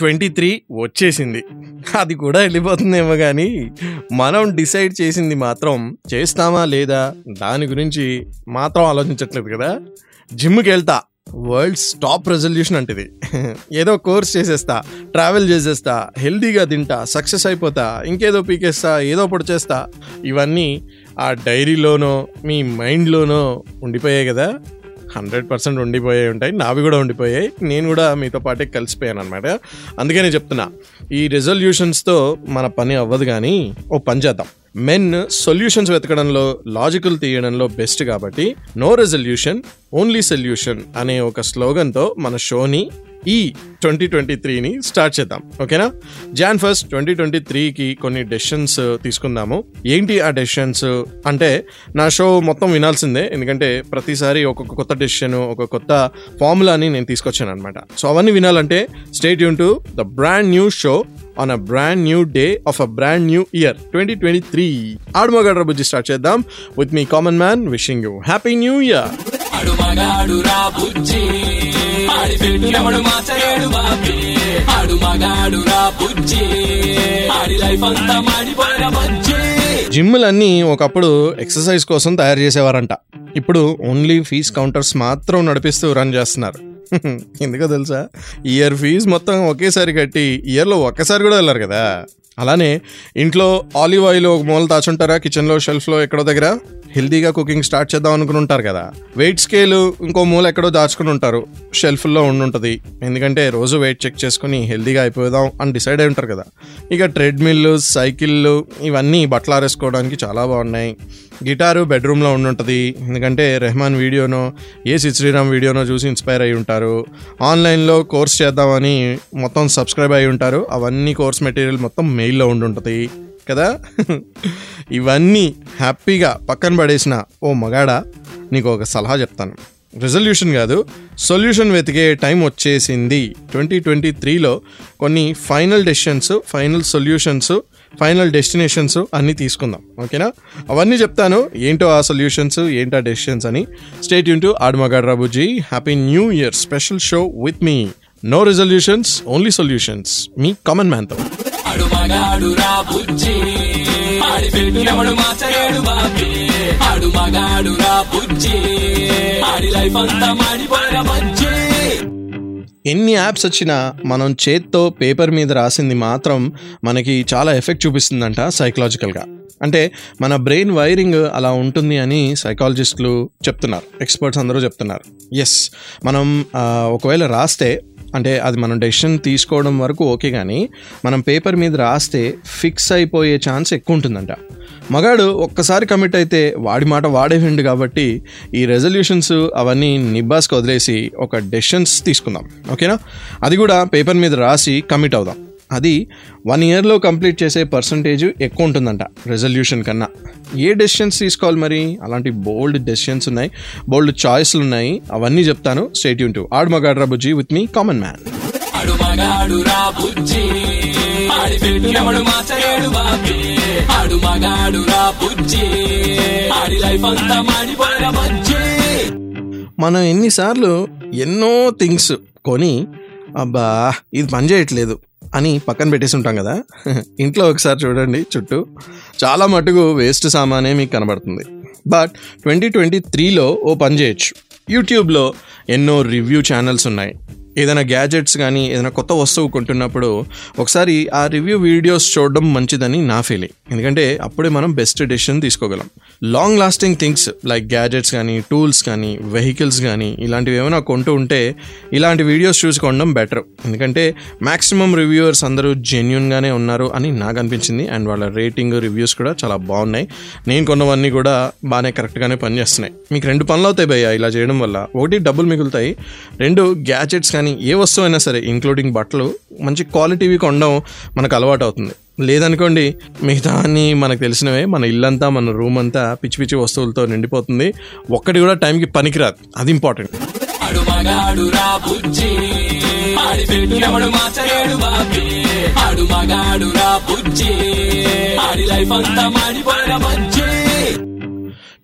Twenty three వచ్చేసింది. అది కూడా వెళ్ళిపోతుందేమో కానీ మనం డిసైడ్ చేసింది మాత్రం చేస్తామా లేదా దాని గురించి మాత్రం ఆలోచించట్లేదు కదా. జిమ్కి వెళ్తా వరల్డ్స్ టాప్ రెజల్యూషన్ అంటది. ఏదో కోర్స్ చేసేస్తా ట్రావెల్ చేసేస్తా హెల్దీగా తింటా సక్సెస్ అయిపోతా ఇంకేదో పీకేస్తా ఏదో పొడి చేస్తా. ఇవన్నీ ఆ డైరీలోనో మీ మైండ్లోనో ఉండిపోయాయి కదా. హండ్రెడ్ పర్సెంట్ ఉండిపోయాయి ఉంటాయి. నావి కూడా ఉండిపోయాయి. నేను కూడా మీతో పాటే కలిసిపోయాను అనమాట అందుకనే చెప్తున్నా ఈ రెజల్యూషన్స్తో మన పని అవ్వదు కానీ ఓ పని చేద్దాం. మెన్ సొల్యూషన్స్ వెతకడంలో లాజికల్ తీయడంలో బెస్ట్ కాబట్టి నో రెజల్యూషన్ ఓన్లీ సొల్యూషన్ అనే ఒక స్లోగన్తో మన షోని ఈ ట్వంటీ ట్వంటీ త్రీని స్టార్ట్ చేద్దాం. ఓకేనా? జాన్ ఫస్ట్ ట్వంటీ ట్వంటీ త్రీకి కొన్ని డెసిషన్స్ తీసుకుందాము. ఏంటి ఆ డెసిషన్స్ అంటే నా షో మొత్తం వినాల్సిందే. ఎందుకంటే ప్రతిసారి ఒక్కొక్క కొత్త డెసిషన్ ఒక కొత్త ఫార్ములాని నేను తీసుకొచ్చాను అనమాట సో అవన్నీ వినాలంటే stay Yoon to the brand new show on a brand new day of a brand new year twenty twenty three ఆడుమగడ్ర Bujji start చేద్దాం. With me common man wishing you happy new year ఆడి పెట్టినవడు Bobby ఆడు మగాడు రా బుజ్జి ఆడి life అంతా మాడిపోయిన బజ్జి జిమ్లన్నీ ఒకప్పుడు ఎక్సర్సైజ్ కోసం తయారు చేసేవారంట. ఇప్పుడు ఓన్లీ ఫీజ్ కౌంటర్స్ మాత్రం నడిపిస్తూ రన్ చేస్తున్నారు. ఎందుకో తెలుసా? ఇయర్ ఫీజ్ మొత్తం ఒకేసారి కట్టి ఇయర్లో ఒక్కసారి కూడా వెళ్ళారు కదా? అలానే ఇంట్లో ఆలివ్ ఆయిల్ ఒక మూల దాచుంటారా? కిచెన్లో షెల్ఫ్లో ఎక్కడో దగ్గర? హెల్దీగా కుకింగ్ స్టార్ట్ చేద్దాం అనుకుని ఉంటారు కదా. వెయిట్ స్కేల్ ఇంకో మూల ఎక్కడో దాచుకుని ఉంటారు. షెల్ఫ్లో ఉండుంటుంది. ఎందుకంటే రోజు వెయిట్ చెక్ చేసుకుని హెల్దీగా అయిపోదాం అని డిసైడ్ అయి ఉంటారు కదా. ఇక ట్రెడ్మిల్లు సైకిళ్ళు ఇవన్నీ బట్టలు ఆరేసుకోవడానికి చాలా బాగున్నాయి. గిటారు బెడ్రూమ్లో ఉండుంటుంది. ఎందుకంటే రెహమాన్ వీడియోనో ఏ శ్రీరామ్ వీడియోనో చూసి ఇన్స్పైర్ అయి ఉంటారు. ఆన్లైన్లో కోర్స్ చేద్దామని మొత్తం సబ్స్క్రైబ్ అయి ఉంటారు. అవన్నీ కోర్స్ మెటీరియల్ మొత్తం మెయిల్లో ఉండుంటుంది. కదా? ఇవన్నీ హ్యాపీగా పక్కన పడేసిన ఓ మగాడ నీకు ఒక సలహా చెప్తాను. రిజల్యూషన్ కాదు సొల్యూషన్ వెతికే టైం వచ్చేసింది. ట్వంటీ ట్వంటీ త్రీలో కొన్ని final decisions final solutions final destinations అన్నీ తీసుకుందాం. ఓకేనా? అవన్నీ చెప్తాను. ఏంటో ఆ సొల్యూషన్స్ ఏంటో ఆ డెసిషన్స్ అని. స్టేట్ యూన్ టు ఆడమగాడ్ రాబుజీ. Happy new year special show with me no resolutions only solutions మీ కామన్ మ్యాన్తో ఆడు మగాడు రా బుజ్జి. ఆడి పెట్టు ఎవడు ఆడు మగాడు రా బుజ్జి. ఆడి లైఫ్ అంతా మాడిపోయిన బజ్జి. ఎన్ని యాప్స్ వచ్చినా మనం చేత్తో పేపర్ మీద రాసింది మాత్రం మనకి చాలా ఎఫెక్ట్ చూపిస్తుందంట సైకలాజికల్గా అంటే మన బ్రెయిన్ వైరింగ్ అలా ఉంటుంది అని సైకాలజిస్టులు చెప్తున్నారు. ఎక్స్పర్ట్స్ అందరూ చెప్తున్నారు. ఎస్ మనం ఒకవేళ రాస్తే అంటే అది మనం డెసిషన్ తీసుకోవడం వరకు ఓకే కానీ మనం పేపర్ మీద రాస్తే ఫిక్స్ అయిపోయే ఛాన్స్ ఎక్కువ ఉంటుందంట. మగాడు ఒక్కసారి కమిట్ అయితే వాడి మాట వాడే విండు కాబట్టి ఈ రెజల్యూషన్స్ అవన్నీ నిబ్బాస్కి వదిలేసి ఒక డెసిషన్స్ తీసుకుందాం. ఓకేనా? అది కూడా పేపర్ మీద రాసి కమిట్ అవుదాం. అది వన్ ఇయర్లో కంప్లీట్ చేసే పర్సంటేజ్ ఎక్కువ ఉంటుందంట రెజల్యూషన్ కన్నా. ఏ డెసిషన్స్ తీసుకోవాలి మరి? అలాంటి బోల్డ్ డెసిషన్స్ ఉన్నాయి బోల్డ్ చాయిస్లు ఉన్నాయి అవన్నీ చెప్తాను. స్టేట్ యూన్ టు ఆడు మగాడ్రా బుజ్జి విత్ మీ కామన్ మ్యాన్ మనం ఎన్నిసార్లు ఎన్నో థింగ్స్ కొని అబ్బా ఇది పని చేయట్లేదు. అని పక్కన పెట్టేసి ఉంటాం కదా. ఇంట్లో ఒకసారి చూడండి చుట్టూ. చాలా మటుకు వేస్ట్ సామానే మీకు కనబడుతుంది. బట్ ట్వంటీ ట్వంటీ త్రీలో ఓ పని చేయొచ్చు. యూట్యూబ్లో ఎన్నో రివ్యూ ఛానల్స్ ఉన్నాయి. ఏదైనా గ్యాజెట్స్ కానీ ఏదైనా కొత్త వస్తువు కొంటున్నప్పుడు ఒకసారి ఆ రివ్యూ వీడియోస్ చూడడం మంచిదని నా ఫీలింగ్ ఎందుకంటే అప్పుడే మనం best decision తీసుకోగలం. Long lasting things like gadgets కానీ టూల్స్ కానీ వెహికల్స్ కానీ ఇలాంటివి ఏమైనా కొంటూ ఉంటే ఇలాంటి వీడియోస్ చూసుకోవడం బెటర్ ఎందుకంటే మ్యాక్సిమం రివ్యూవర్స్ అందరూ జెన్యున్గానే ఉన్నారు అని నాకు అనిపించింది. అండ్ వాళ్ళ రేటింగ్ రివ్యూస్ కూడా చాలా బాగున్నాయి. నేను కొన్నవన్నీ కూడా బాగానే కరెక్ట్గానే పనిచేస్తున్నాయి. మీకు రెండు పనులు అవుతాయి భయ్య ఇలా చేయడం వల్ల. ఒకటి డబ్బులు మిగులుతాయి. రెండు గ్యాజెట్స్ కానీ ఏ వస్తువు అయినా సరే ఇంక్లూడింగ్ బట్టలు మంచి క్వాలిటీవి కొనడం మనకు అలవాటు అవుతుంది. లేదనుకోండి మిగతా అన్ని మనకు తెలిసినవే మన ఇల్లంతా మన రూమ్ అంతా పిచ్చి పిచ్చి వస్తువులతో నిండిపోతుంది. ఒక్కటి కూడా టైంకి పనికిరాదు. అది ఇంపార్టెంట్ ఆడి లైఫ్ అంతా మాడిపోయిన మంచి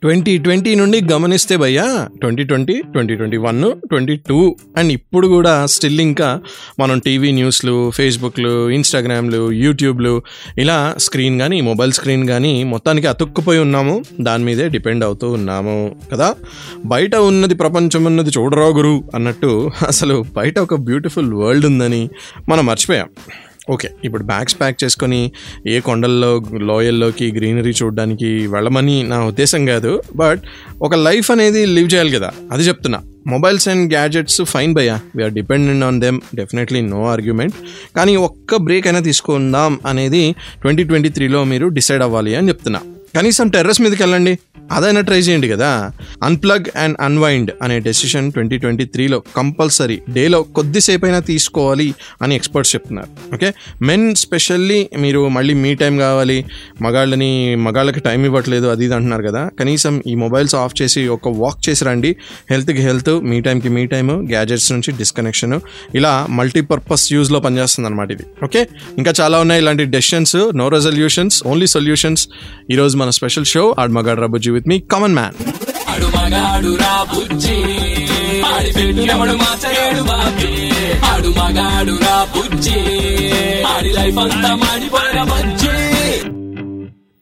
ట్వంటీ ట్వంటీ నుండి గమనిస్తే భయ్యా twenty twenty twenty twenty one twenty two and ఇప్పుడు కూడా స్టిల్ ఇంకా మనం టీవీ న్యూస్లు ఫేస్బుక్లు ఇన్స్టాగ్రామ్లు యూట్యూబ్లు ఇలా స్క్రీన్ కానీ మొబైల్ స్క్రీన్ కానీ మొత్తానికి అతుక్కుపోయి ఉన్నాము. దాని మీదే డిపెండ్ అవుతూ ఉన్నాము కదా. బయట ఉన్నది ప్రపంచం ఉన్నది చూడరా గురు అన్నట్టు అసలు బయట ఒక బ్యూటిఫుల్ వరల్డ్ ఉందని మనం మర్చిపోయాం. ఓకే ఇప్పుడు బ్యాగ్స్ ప్యాక్ చేసుకొని ఏ కొండల్లో లోయల్లోకి గ్రీనరీ చూడడానికి వెళ్ళమని నా ఉద్దేశం కాదు బట్ ఒక లైఫ్ అనేది లివ్ చేయాలి కదా అది చెప్తున్నా. మొబైల్స్ అండ్ గ్యాడ్జెట్స్ ఫైన్ భయ్యా we are dependent on them definitely no argument కానీ ఒక్క బ్రేక్ అయినా తీసుకుందాం అనేది ట్వంటీ ట్వంటీ త్రీలో మీరు డిసైడ్ అవ్వాలి అని చెప్తున్నా. కనీసం టెర్రస్ మీదకి వెళ్ళండి. అదైనా ట్రై చేయండి కదా. అన్ప్లగ్ అండ్ అన్వైండ్ అనే డెసిషన్ ట్వంటీ ట్వంటీ త్రీలో కంపల్సరీ డేలో కొద్దిసేపు అయినా తీసుకోవాలి అని ఎక్స్పర్ట్స్ చెప్తున్నారు. ఓకే మెన్ స్పెషల్లీ మీరు మళ్ళీ మీ టైం కావాలి మగాళ్ళని మగాళ్ళకి టైం ఇవ్వట్లేదు అది ఇది అంటున్నారు కదా. కనీసం ఈ మొబైల్స్ ఆఫ్ చేసి ఒక వాక్ చేసి రండి. హెల్త్కి హెల్త్ మీ టైంకి మీ టైం గ్యాజెట్స్ నుంచి డిస్కనెక్షన్ ఇలా మల్టీపర్పస్ యూజ్లో పనిచేస్తుంది అనమాట ఇది. ఓకే ఇంకా చాలా ఉన్నాయి ఇలాంటి decisions no resolutions only solutions ఈరోజు మన స్పెషల్ షో ఆడ్ మగాడ్ రబుజీ విత్ మీ కామన్ మ్యాన్ ఆడు మగాడు రా బుజ్జి. ఆడి లైఫ్ అంతా మాడిపోయిన బజ్జి.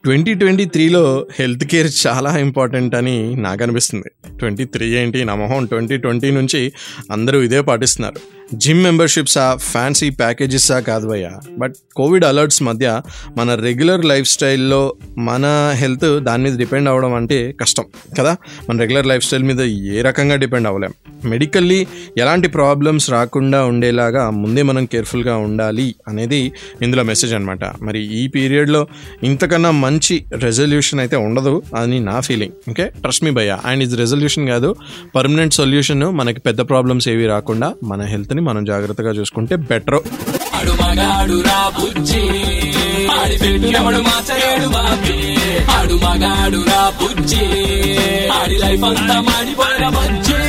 ట్వంటీ ట్వంటీ త్రీలో హెల్త్ కేర్ చాలా ఇంపార్టెంట్ అని నాకు అనిపిస్తుంది ట్వంటీ త్రీ ఏంటి? నా మొహం ట్వంటీ ట్వంటీ నుంచి అందరూ ఇదే పాటిస్తున్నారు. జిమ్ మెంబర్షిప్సా ఫ్యాన్సీ ప్యాకేజెసా కాదువయ్యా బట్ కోవిడ్ అలర్ట్స్ మధ్య మన రెగ్యులర్ లైఫ్ స్టైల్లో మన హెల్త్ దాని మీద డిపెండ్ అవ్వడం అంటే కష్టం కదా? మన రెగ్యులర్ లైఫ్ స్టైల్ మీద ఏ రకంగా డిపెండ్ అవ్వలేం. మెడికల్లీ ఎలాంటి ప్రాబ్లమ్స్ రాకుండా ఉండేలాగా ముందే మనం కేర్ఫుల్గా ఉండాలి అనేది ఇందులో మెసేజ్ అనమాట మరి ఈ పీరియడ్లో ఇంతకన్నా మంచి రెజల్యూషన్ అయితే ఉండదు అని నా ఫీలింగ్ ఓకే ట్రస్ట్ మీ భయ్య. అండ్ ఇది రెజల్యూషన్ కాదు పర్మనెంట్ సొల్యూషన్ మనకి పెద్ద ప్రాబ్లమ్స్ ఏవి రాకుండా మన హెల్త్ని మనం జాగ్రత్తగా చూసుకుంటే బెటర్ ఆడి లైఫ్ అంతా మాడిపోయిన బజ్జి.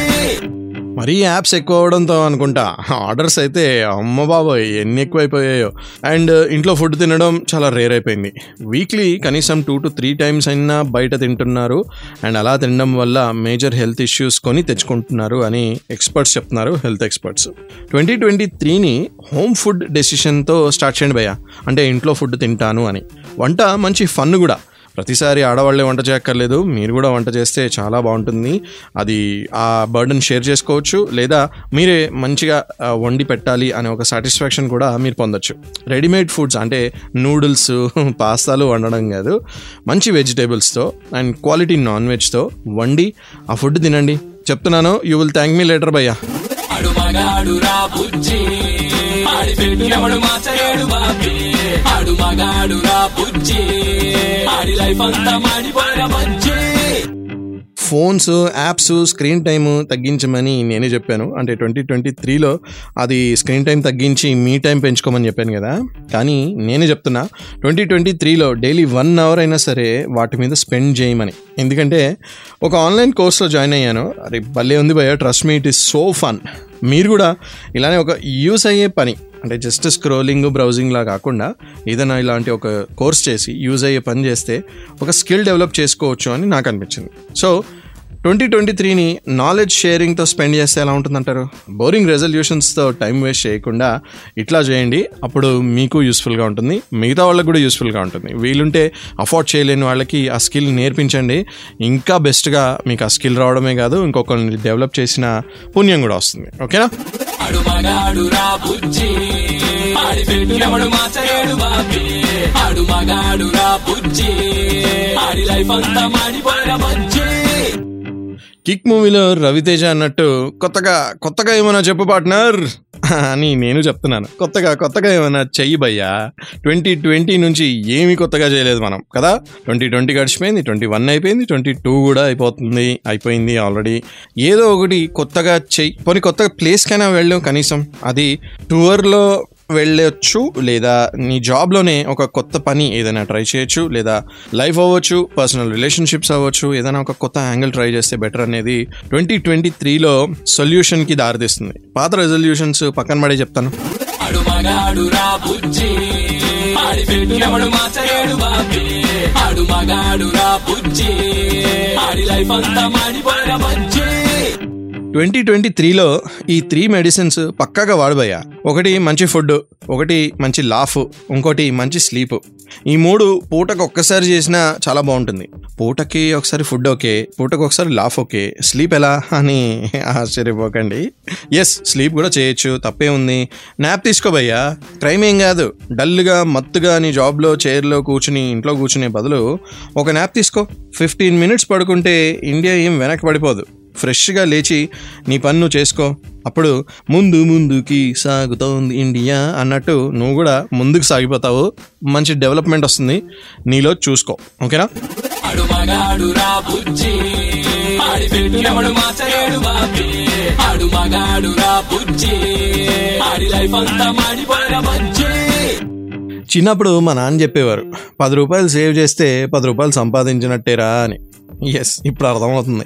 మరీ యాప్స్ ఎక్కువ అవడంతో అనుకుంటా. ఆర్డర్స్ అయితే అమ్మ బాబోయ్ ఎన్ని ఎక్కువైపోయాయో. అండ్ ఇంట్లో ఫుడ్ తినడం చాలా రేర్ అయిపోయింది. వీక్లీ కనీసం టూ టు త్రీ టైమ్స్ అయినా బయట తింటున్నారు. అండ్ అలా తినడం వల్ల మేజర్ హెల్త్ ఇష్యూస్ కొని తెచ్చుకుంటున్నారు అని ఎక్స్పర్ట్స్ చెప్తున్నారు హెల్త్ ఎక్స్పర్ట్స్. ట్వంటీ ట్వంటీ త్రీని హోమ్ ఫుడ్ డెసిషన్తో స్టార్ట్ చేయండి భయ్య. అంటే ఇంట్లో ఫుడ్ తింటాను అని. వంట మంచి ఫన్ కూడా. ప్రతిసారి ఆడవాళ్ళే వంట చేయక్కర్లేదు. మీరు కూడా వంట చేస్తే చాలా బాగుంటుంది. అది ఆ బర్డన్ షేర్ చేసుకోవచ్చు. లేదా మీరే మంచిగా వండి పెట్టాలి అనే ఒక సాటిస్ఫాక్షన్ కూడా మీరు పొందొచ్చు. రెడీమేడ్ ఫుడ్స్ అంటే నూడిల్స్ పాస్తాలు వండడం కాదు. మంచి వెజిటేబుల్స్తో అండ్ క్వాలిటీ నాన్ వెజ్తో వండి ఆ ఫుడ్ తినండి. చెప్తున్నాను. You will thank me later భయ్యా. పెట్టినప్పుడు మాచలేడు బాబీ ఆడు మగాడు రా బుజ్జి. ఆడి లైఫ్ అంతా మాడిపోయిన బజ్జి. ఫోన్స్ యాప్స్ స్క్రీన్ టైం తగ్గించమని నేనే చెప్పాను. అంటే ట్వంటీ ట్వంటీ త్రీలో అది స్క్రీన్ టైం తగ్గించి మీ టైం పెంచుకోమని చెప్పాను కదా. కానీ నేనే చెప్తున్నా ట్వంటీ ట్వంటీ త్రీలో డైలీ వన్ అవర్ అయినా సరే వాటి మీద స్పెండ్ చేయమని. ఎందుకంటే ఒక ఆన్లైన్ కోర్స్లో జాయిన్ అయ్యాను. అరే భలే ఉంది భయ్య trust me it is so fun. మీరు కూడా ఇలానే ఒక యూస్ అయ్యే పని. అంటే జస్ట్ స్క్రోలింగ్ బ్రౌజింగ్లా కాకుండా ఏదైనా ఇలాంటి ఒక కోర్స్ చేసి యూజ్ అయ్యే పని చేస్తే ఒక స్కిల్ డెవలప్ చేసుకోవచ్చు అని నాకు అనిపించింది. సో ట్వంటీ ట్వంటీ త్రీని నాలెడ్జ్ షేరింగ్తో స్పెండ్ చేస్తే ఎలా ఉంటుందంటారు? బోరింగ్ రెజల్యూషన్స్తో టైం వేస్ట్ చేయకుండా ఇట్లా చేయండి. అప్పుడు మీకు యూస్ఫుల్గా ఉంటుంది. మిగతా వాళ్ళకి కూడా యూస్ఫుల్గా ఉంటుంది. వీలుంటే అఫోర్డ్ చేయలేని వాళ్ళకి ఆ స్కిల్ నేర్పించండి. ఇంకా బెస్ట్గా మీకు ఆ స్కిల్ రావడమే కాదు ఇంకొకరిని డెవలప్ చేసిన పుణ్యం కూడా వస్తుంది. ఓకేనా? ఆడు మగాడు రా బుజ్జి. ఆడి పెట్టినవడు మాచలేడు బాబీ. ఆడు మగాడు రా బుజ్జి. ఆడి లైఫ్ అంతా మాడిపోయిన బజ్జి. కిక్ మూవీలో రవితేజ అన్నట్టు కొత్తగా కొత్తగా ఏమైనా చెప్పు పార్ట్నర్. అని నేను చెప్తున్నాను. కొత్తగా కొత్తగా ఏమైనా చెయ్యి భయ్యా ట్వంటీ ట్వంటీ నుంచి ఏమీ కొత్తగా చేయలేదు మనం కదా? ట్వంటీ ట్వంటీ గడిచిపోయింది ట్వంటీ వన్ అయిపోయింది ట్వంటీ టూ కూడా అయిపోతుంది అయిపోయింది ఆల్రెడీ. ఏదో ఒకటి కొత్తగా చెయ్యి పోనీ కొత్తగా ప్లేస్కైనా వెళ్ళాం కనీసం. అది టూర్లో వెళ్ళొచ్చు లేదా నీ జాబ్లోనే ఒక కొత్త పని ఏదైనా ట్రై చేయొచ్చు లేదా లైఫ్ అవ్వచ్చు పర్సనల్ రిలేషన్షిప్స్ అవ్వచ్చు ఏదైనా ఒక కొత్త యాంగిల్ ట్రై చేస్తే బెటర్ అనేది ట్వంటీ ట్వంటీ త్రీలో సొల్యూషన్కి దారితీస్తుంది. పాత రెజల్యూషన్స్ పక్కన పడే చెప్తాను. ఆడి లైఫ్ అంతా ట్వంటీ ట్వంటీ త్రీలో ఈ త్రీ మెడిసిన్స్ పక్కాగా వాడబోయా ఒకటి మంచి ఫుడ్ ఒకటి మంచి లాఫ్ ఇంకోటి మంచి స్లీప్. ఈ మూడు పూటకు ఒక్కసారి చేసినా చాలా బాగుంటుంది. పూటకి ఒకసారి ఫుడ్ ఓకే పూటకు ఒకసారి లాఫ్ ఓకే. స్లీప్ ఎలా అని ఆశ్చర్యపోకండి. ఎస్ స్లీప్ కూడా చేయొచ్చు తప్పే ఉంది. నాప్ తీసుకోబయ్యా. క్రైమ్ ఏం కాదు. డల్గా మత్తుగా నీ జాబ్లో చైర్లో కూర్చుని ఇంట్లో కూర్చునే బదులు ఒక నాప్ తీసుకో. ఫిఫ్టీన్ మినిట్స్ పడుకుంటే ఇండియా ఏం వెనక్కి పడిపోదు. ఫ్రెష్గా లేచి నీ పని నువ్వు చేసుకో. అప్పుడు ముందు ముందుకి సాగుతోంది ఇండియా అన్నట్టు నువ్వు కూడా ముందుకు సాగిపోతావు. మంచి డెవలప్మెంట్ వస్తుంది. నీలో చూసుకో. ఓకేనా? చిన్నప్పుడు మా నాన్న చెప్పేవారు పది రూపాయలు సేవ్ చేస్తే పది రూపాయలు సంపాదించినట్టేరా అని. ఎస్ ఇప్పుడు అర్థమవుతుంది.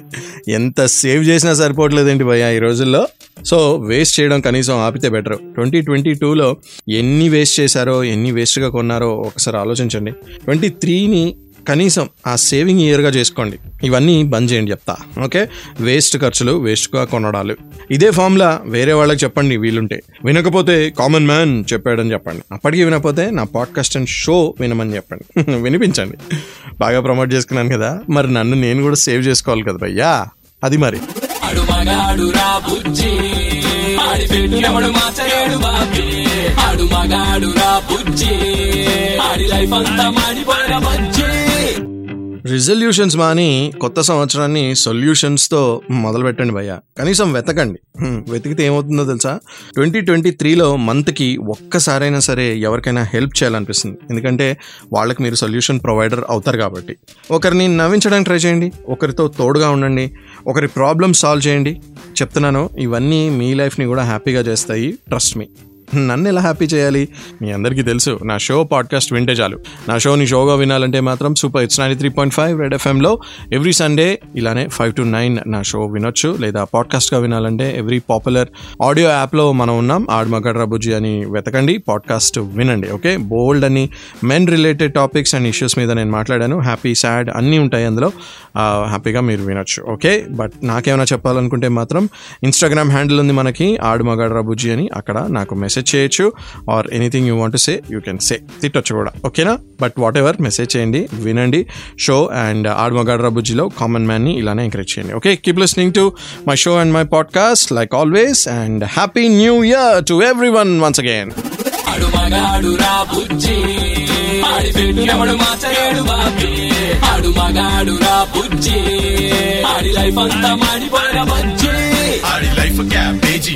ఎంత సేవ్ చేసినా సరిపోవట్లేదేంటి భయ ఈ రోజుల్లో? సో వేస్ట్ చేయడం కనీసం ఆపితే బెటర్. ట్వంటీ ట్వంటీ టూలో ఎన్ని వేస్ట్ చేశారో ఎన్ని వేస్ట్గా కొన్నారో ఒకసారి ఆలోచించండి. ట్వంటీ త్రీని కనీసం ఆ సేవింగ్ ఇయర్గా చేసుకోండి. ఇవన్నీ బంద్ చేయండి చెప్తా. ఓకే వేస్ట్ ఖర్చులు వేస్ట్గా కొనడాలు. ఇదే ఫామ్లా వేరే వాళ్ళకి చెప్పండి వీలుంటే. వినకపోతే కామన్ మ్యాన్ చెప్పాడని చెప్పండి. అప్పటికి వినకపోతే నా పాడ్కాస్ట్ అండ్ షో వినమని చెప్పండి. వినిపించండి. బాగా ప్రమోట్ చేసుకున్నాను కదా. మరి నన్ను నేను కూడా సేవ్ చేసుకోవాలి కదా భయ్యా. అది మరి. ఆడి లైఫ్ అంతా మాడిపోయిన బజ్జి. రిజల్యూషన్స్ మాని కొత్త సంవత్సరాన్ని సొల్యూషన్స్తో మొదలు పెట్టండి భయ్య. కనీసం వెతకండి. వెతికితే ఏమవుతుందో తెలుసా? ట్వంటీ ట్వంటీ త్రీలో మంత్కి ఒక్కసారైనా సరే ఎవరికైనా హెల్ప్ చేయాలనిపిస్తుంది. ఎందుకంటే వాళ్ళకి మీరు సొల్యూషన్ ప్రొవైడర్ అవుతారు కాబట్టి. ఒకరిని నవ్వించడానికి ట్రై చేయండి. ఒకరితో తోడుగా ఉండండి. ఒకరి ప్రాబ్లమ్ సాల్వ్ చేయండి. చెప్తున్నాను ఇవన్నీ మీ లైఫ్ని కూడా హ్యాపీగా చేస్తాయి. ట్రస్ట్ మీ నన్ను ఎలా హ్యాపీ చేయాలి? మీ అందరికీ తెలుసు నా షో పాడ్కాస్ట్ వింటే చాలు. నా షోని షోగా వినాలంటే మాత్రం super it's nine three point five red ఎఫ్ఎంలో every Sunday ఇలానే ఫైవ్ టు నైన్ నా షో వినొచ్చు లేదా పాడ్కాస్ట్గా వినాలంటే ఎవ్రీ పాపులర్ ఆడియో యాప్లో మనం ఉన్నాం ఆడమగడ్ రబుజీ అని వెతకండి పాడ్కాస్ట్ వినండి ఓకే? బోల్డ్ అని men related topics and issues మీద నేను మాట్లాడాను హ్యాపీ సాడ్ అన్నీ ఉంటాయి అందులో హ్యాపీగా మీరు వినొచ్చు ఓకే? బట్ నాకేమైనా చెప్పాలనుకుంటే మాత్రం ఇన్స్టాగ్రామ్ హ్యాండిల్ ఉంది మనకి ఆడు మగాడు రబుజీ అని అక్కడ నాకు మెసేజ్ చేయొచ్చు or anything you want say you can say తిట్టొచ్చు కూడా. ఓకేనా? బట్ వాట్ ఎవర్ మెసేజ్ చేయండి వినండి. షో అండ్ ఆడు మగాడు రబుజీలో కామన్ మ్యాన్ని ఇలానే ఎంకరేజ్ చేయండి. Okay keep listening to my show and my podcast like always and happy new year to everyone once again ఆడు మగాడు రా బుజ్జి ఆడి పెట్టినప్పుడు మాచలేడు బాబీ. ఆడు మగాడు రా బుజ్జి ఆడి లైఫ్ అంతా మాడిపోయిన బజ్జి. ఆడి లైఫ్ క్యాబేజీ